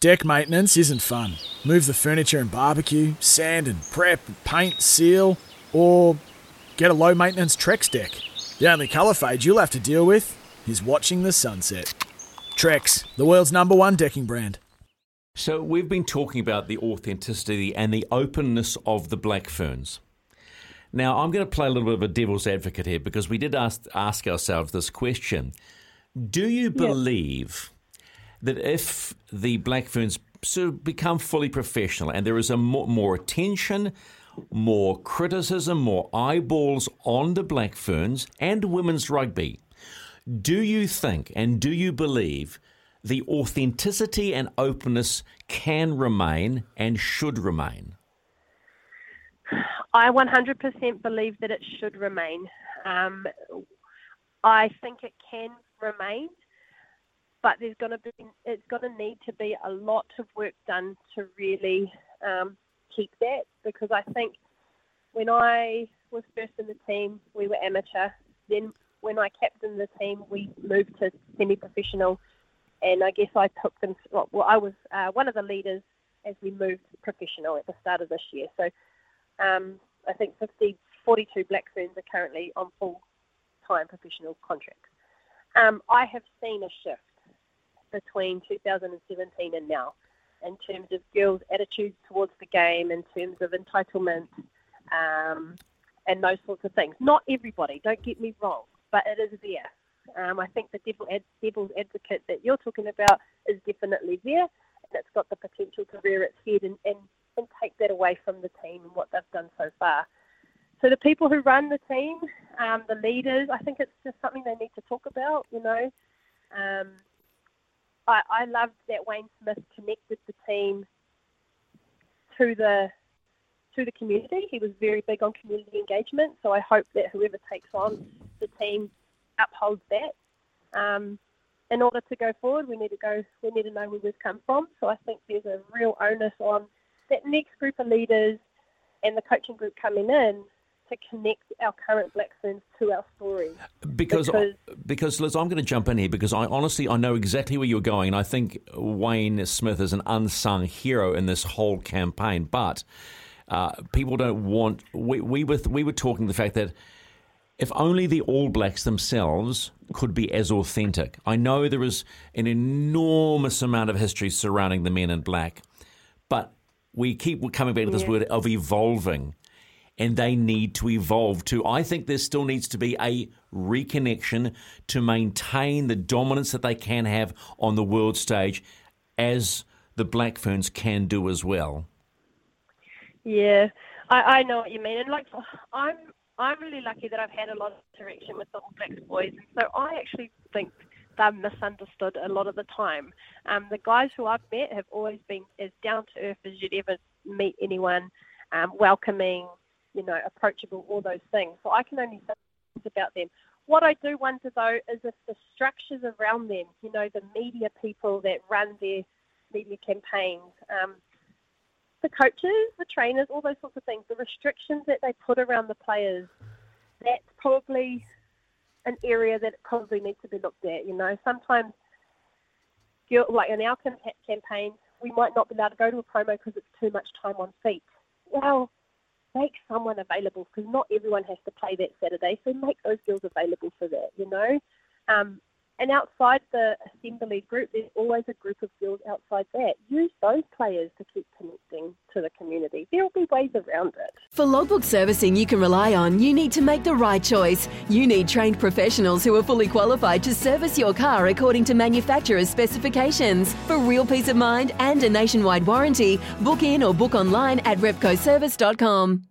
Deck maintenance isn't fun. Move the furniture and barbecue, sand and prep, paint, seal, or get a low maintenance Trex deck. The only colour fade you'll have to deal with is watching the sunset. Trex, the world's number one decking brand. So, we've been talking about the authenticity and the openness of the Black Ferns. Now, I'm going to play a little bit of a devil's advocate here because we did ask, ask ourselves this question Do you believe that if the Black Ferns sort of become fully professional and there is a more, more attention, more criticism, more eyeballs on the Black Ferns and women's rugby, do you think and do you believe the authenticity and openness can remain and should remain? I 100% believe that it should remain. Um, I think it can remain, but there's going to be it's going to need to be a lot of work done to really um, keep that because I think when I was first in the team, we were amateur. Then when I captained the team, we moved to semi-professional, and I guess I took them. Well, I was uh, one of the leaders as we moved professional at the start of this year. So um, I think 50, 42 Black Ferns are currently on full-time professional contracts. Um, I have seen a shift between 2017 and now in terms of girls' attitudes towards the game, in terms of entitlement, um, and those sorts of things. Not everybody, don't get me wrong, but it is there. Um, I think the devil ad, devil's advocate that you're talking about is definitely there, and it's got the potential to rear its head and, and, and take that away from the team and what they've done so far. So the people who run the team, um, the leaders, I think it's just something they need to talk about. You know, um, I, I loved that Wayne Smith connected the team to the to the community. He was very big on community engagement, so I hope that whoever takes on the team upholds that. Um, in order to go forward, we need to go. We need to know where we've come from. So I think there's a real onus on that next group of leaders and the coaching group coming in to connect our current Black Ferns to our story. Because, because, because Les, I'm going to jump in here because I honestly I know exactly where you're going, and I think Wayne Smith is an unsung hero in this whole campaign. But uh, people don't want. We, we were we were talking the fact that if only the All Blacks themselves could be as authentic. I know there is an enormous amount of history surrounding the men in black, but we keep coming back to this yeah. word of evolving and they need to evolve too. I think there still needs to be a reconnection to maintain the dominance that they can have on the world stage as the Black Ferns can do as well. Yeah, I, I know what you mean. And like, I'm I'm really lucky that I've had a lot of interaction with the All Blacks boys. So I actually think they're misunderstood a lot of the time. Um, the guys who I've met have always been as down to earth as you'd ever meet anyone, um, welcoming, you know, approachable, all those things. So I can only say about them. What I do wonder though is if the structures around them, you know, the media people that run their media campaigns, um, the coaches, the trainers, all those sorts of things, the restrictions that they put around the players, that's probably an area that probably needs to be looked at. You know, sometimes, like in our campaign, we might not be allowed to go to a promo because it's too much time on feet. Well, make someone available because not everyone has to play that Saturday. So make those girls available for that, you know. Um, and outside the assembly group, there's always a group of girls outside that. Use those players to keep connecting to the community. There will be ways around it. For logbook servicing you can rely on, you need to make the right choice. You need trained professionals who are fully qualified to service your car according to manufacturer's specifications. For real peace of mind and a nationwide warranty, book in or book online at repcoservice.com.